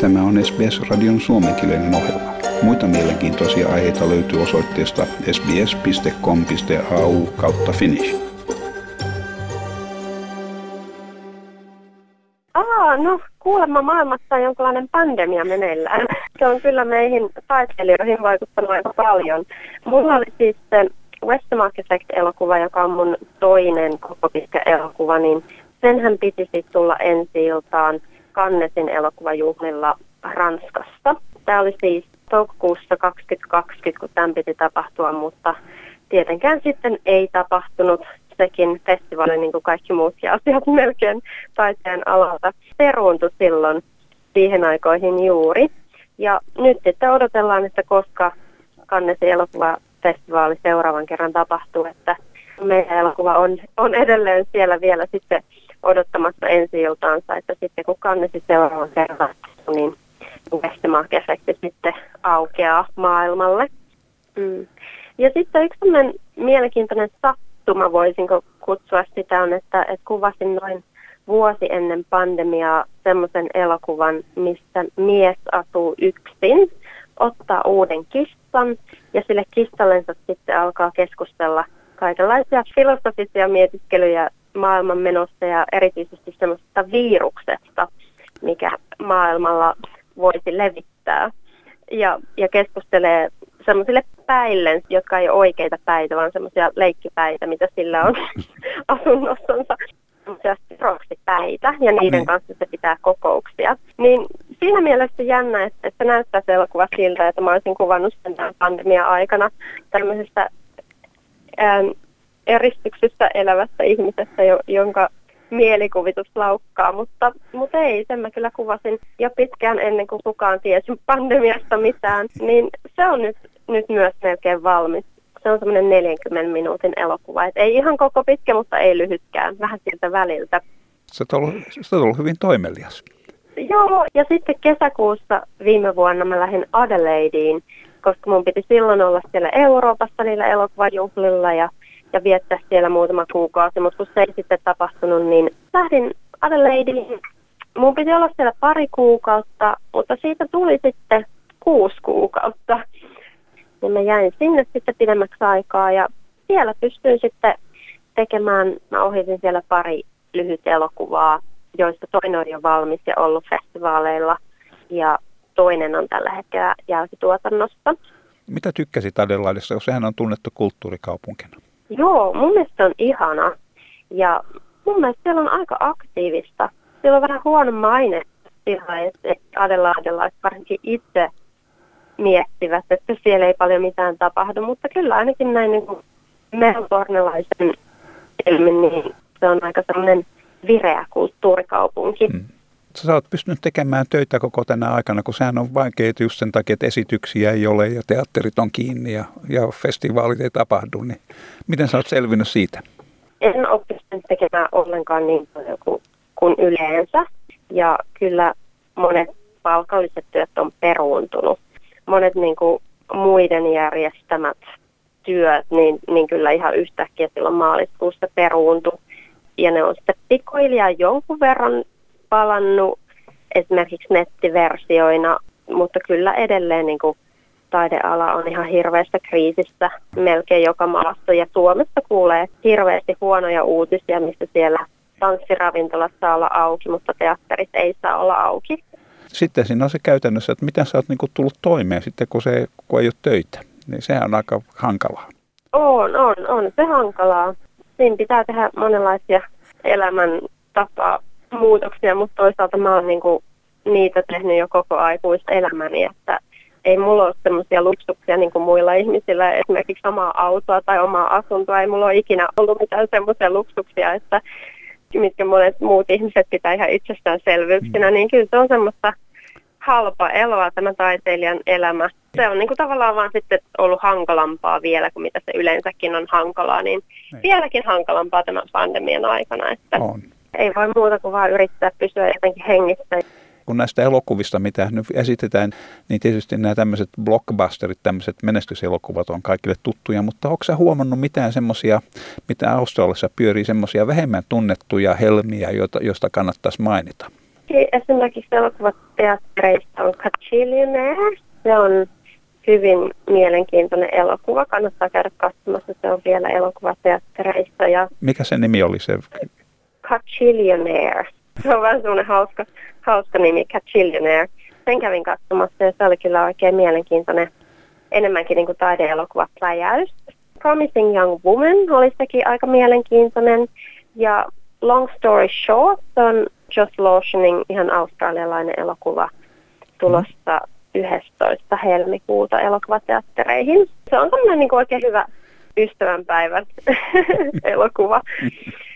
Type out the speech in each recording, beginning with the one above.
Tämä on SBS-radion suomenkielinen ohjelma. Muita mielenkiintoisia aiheita löytyy osoitteesta sbs.com.au kautta finnish. Aa, no kuulemma maailmassa on jonkinlainen pandemia meneillään. Se on kyllä meihin taiteilijoihin vaikuttanut aika paljon. Mulla oli siis se Westmark Effect-elokuva, joka on mun toinen koko pitkä elokuva, niin senhän piti sitten tulla ensi iltaan Kannesin elokuvajuhlilla Ranskassa. Tämä oli siis toukokuussa 2020, kun tämän piti tapahtua, mutta tietenkään sitten ei tapahtunut. Sekin festivaali, niin kuin kaikki muutkin asiat melkein taiteen alalta, peruuntui silloin siihen aikoihin juuri. Ja nyt sitten odotellaan, että koska Kannesin elokuvafestivaali seuraavan kerran tapahtuu, että meidän elokuva on, on edelleen siellä vielä sitten odottamassa ensi iltaansa, että sitten kun kannesi seuraavan kerran, niin Westmark-efekti sitten aukeaa maailmalle. Mm. Ja sitten yksi mielenkiintoinen sattuma, voisinko kutsua sitä, on, että, että kuvasin noin vuosi ennen pandemiaa semmoisen elokuvan, missä mies asuu yksin, ottaa uuden kissan ja sille kistallensa sitten alkaa keskustella kaikenlaisia filosofisia mietiskelyjä maailman menosta ja erityisesti semmoista viruksesta, mikä maailmalla voisi levittää. Ja, ja keskustelee semmoisille päille, jotka ei ole oikeita päitä, vaan semmoisia leikkipäitä, mitä sillä on asunnossansa. Semmoisia roksipäitä ja niiden niin. kanssa se pitää kokouksia. Niin siinä mielessä jännä, että, että näyttää se elokuva siltä, että mä olisin kuvannut sen pandemia-aikana tämmöisestä ähm, eristyksessä elävästä ihmisestä, jonka mielikuvitus laukkaa, mutta, mutta ei, sen mä kyllä kuvasin jo pitkään ennen kuin kukaan tiesi pandemiasta mitään, niin se on nyt, nyt myös melkein valmis. Se on semmoinen 40 minuutin elokuva, et ei ihan koko pitkä, mutta ei lyhytkään, vähän siltä väliltä. Se on ollut, se on ollut hyvin toimelias. Joo, ja sitten kesäkuussa viime vuonna mä lähdin Adelaideen, koska mun piti silloin olla siellä Euroopassa niillä elokuvajuhlilla ja ja viettää siellä muutama kuukausi, mutta kun se ei sitten tapahtunut, niin lähdin Adelaidein. Mun piti olla siellä pari kuukautta, mutta siitä tuli sitten kuusi kuukautta. Ja mä jäin sinne sitten pidemmäksi aikaa ja siellä pystyin sitten tekemään, mä ohitin siellä pari lyhyt elokuvaa, joista toinen on jo valmis ja ollut festivaaleilla ja toinen on tällä hetkellä jälkituotannosta. Mitä tykkäsit Adelaidessa, jos sehän on tunnettu kulttuurikaupunkina? Joo, mun mielestä on ihana. Ja mun mielestä siellä on aika aktiivista. Siellä on vähän huono maine sillä, että adelaidelaiset varsinkin itse miettivät, että siellä ei paljon mitään tapahdu. Mutta kyllä ainakin näin niin melbournelaisen ilmin, niin se on aika sellainen vireä kulttuurikaupunki. Hmm. Sä oot pystynyt tekemään töitä koko tänä aikana, kun sehän on vaikeaa just sen takia, että esityksiä ei ole ja teatterit on kiinni ja, ja festivaalit ei tapahdu. Niin miten sä oot selvinnyt siitä? En ole pystynyt tekemään ollenkaan niin paljon kuin, kuin yleensä. Ja kyllä monet palkalliset työt on peruuntunut. Monet niin kuin, muiden järjestämät työt, niin, niin kyllä ihan yhtäkkiä silloin maaliskuussa peruuntu. Ja ne on sitten pikkuhiljaa jonkun verran palannut esimerkiksi nettiversioina, mutta kyllä edelleen niin kuin taideala on ihan hirveässä kriisissä melkein joka maassa ja Suomessa kuulee hirveästi huonoja uutisia, missä siellä tanssiravintolat saa olla auki, mutta teatterit ei saa olla auki. Sitten siinä on se käytännössä, että miten sä oot niinku tullut toimeen sitten, kun, se, kun ei ole töitä. Niin sehän on aika hankalaa. On, on, on se hankalaa. Siinä pitää tehdä monenlaisia elämän tapaa muutoksia, mutta toisaalta mä oon niinku niitä tehnyt jo koko aikuista elämäni, että ei mulla ole semmoisia luksuksia niin kuin muilla ihmisillä, esimerkiksi omaa autoa tai omaa asuntoa, ei mulla ole ikinä ollut mitään semmoisia luksuksia, että mitkä monet muut ihmiset pitää ihan itsestäänselvyyksinä, mm. niin kyllä se on semmoista halpa eloa tämä taiteilijan elämä. Se on niin kuin tavallaan vaan sitten ollut hankalampaa vielä kuin mitä se yleensäkin on hankalaa, niin ei. vieläkin hankalampaa tämän pandemian aikana. Että on ei voi muuta kuin vaan yrittää pysyä jotenkin hengissä. Kun näistä elokuvista, mitä nyt esitetään, niin tietysti nämä tämmöiset blockbusterit, tämmöiset menestyselokuvat on kaikille tuttuja, mutta onko sä huomannut mitään semmoisia, mitä Australiassa pyörii, semmoisia vähemmän tunnettuja helmiä, joita, joista kannattaisi mainita? esimerkiksi elokuvateattereista on Cachillionaire. Se on hyvin mielenkiintoinen elokuva. Kannattaa käydä katsomassa. Se on vielä elokuvateattereista. Ja Mikä se nimi oli se? Cachillionaire. Se on vähän semmoinen hauska, hauska nimi, Cachillionaire. Sen kävin katsomassa ja se oli kyllä oikein mielenkiintoinen, enemmänkin niin kuin taideelokuva pläjäys. Promising Young Woman oli sekin aika mielenkiintoinen. Ja Long Story Short on Josh Lawsonin ihan australialainen elokuva tulossa 11. helmikuuta elokuvateattereihin. Se on tämmöinen niin oikein hyvä ystävänpäivän elokuva.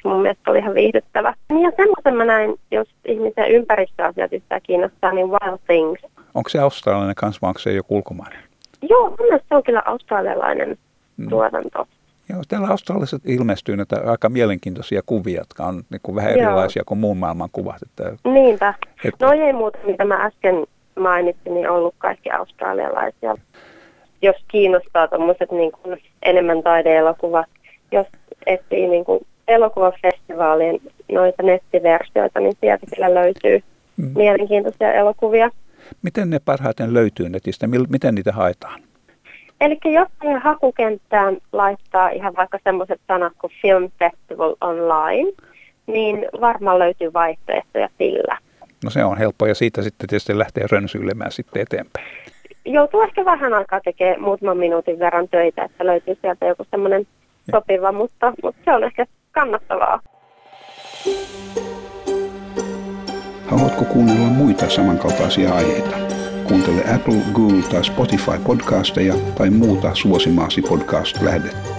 Mun mielestä oli ihan viihdyttävä. Ja semmoisen mä näin, jos ihmisen ympäristöasiat yhtään kiinnostaa, niin Wild Things. Onko se australialainen kanssa vai onko se joku ulkomainen? Joo, mun mielestä se on kyllä australialainen mm. tuotanto. Joo, täällä Australiassa ilmestyy näitä aika mielenkiintoisia kuvia, jotka on niin kuin vähän erilaisia Joo. kuin muun maailman kuvat. Että, Niinpä. Että... No ei muuta, mitä mä äsken mainitsin, niin on ollut kaikki australialaisia. Jos kiinnostaa tuommoiset niin kuin enemmän taideelokuvat, jos etsii niin kuin elokuvafestivaalien noita nettiversioita, niin sieltä kyllä löytyy mm. mielenkiintoisia elokuvia. Miten ne parhaiten löytyy netistä? Miten niitä haetaan? Eli jos hakukenttään laittaa ihan vaikka semmoiset sanat kuin Film Festival Online, niin varmaan löytyy vaihtoehtoja sillä. No se on helppo ja siitä sitten tietysti lähtee rönsyilemään sitten eteenpäin. Joutuu ehkä vähän aikaa tekemään muutaman minuutin verran töitä, että löytyy sieltä joku semmoinen sopiva, mutta, mutta se on ehkä kannattavaa. Haluatko kuunnella muita samankaltaisia aiheita? Kuuntele Apple, Google tai Spotify podcasteja tai muuta suosimaasi podcast-lähdettä.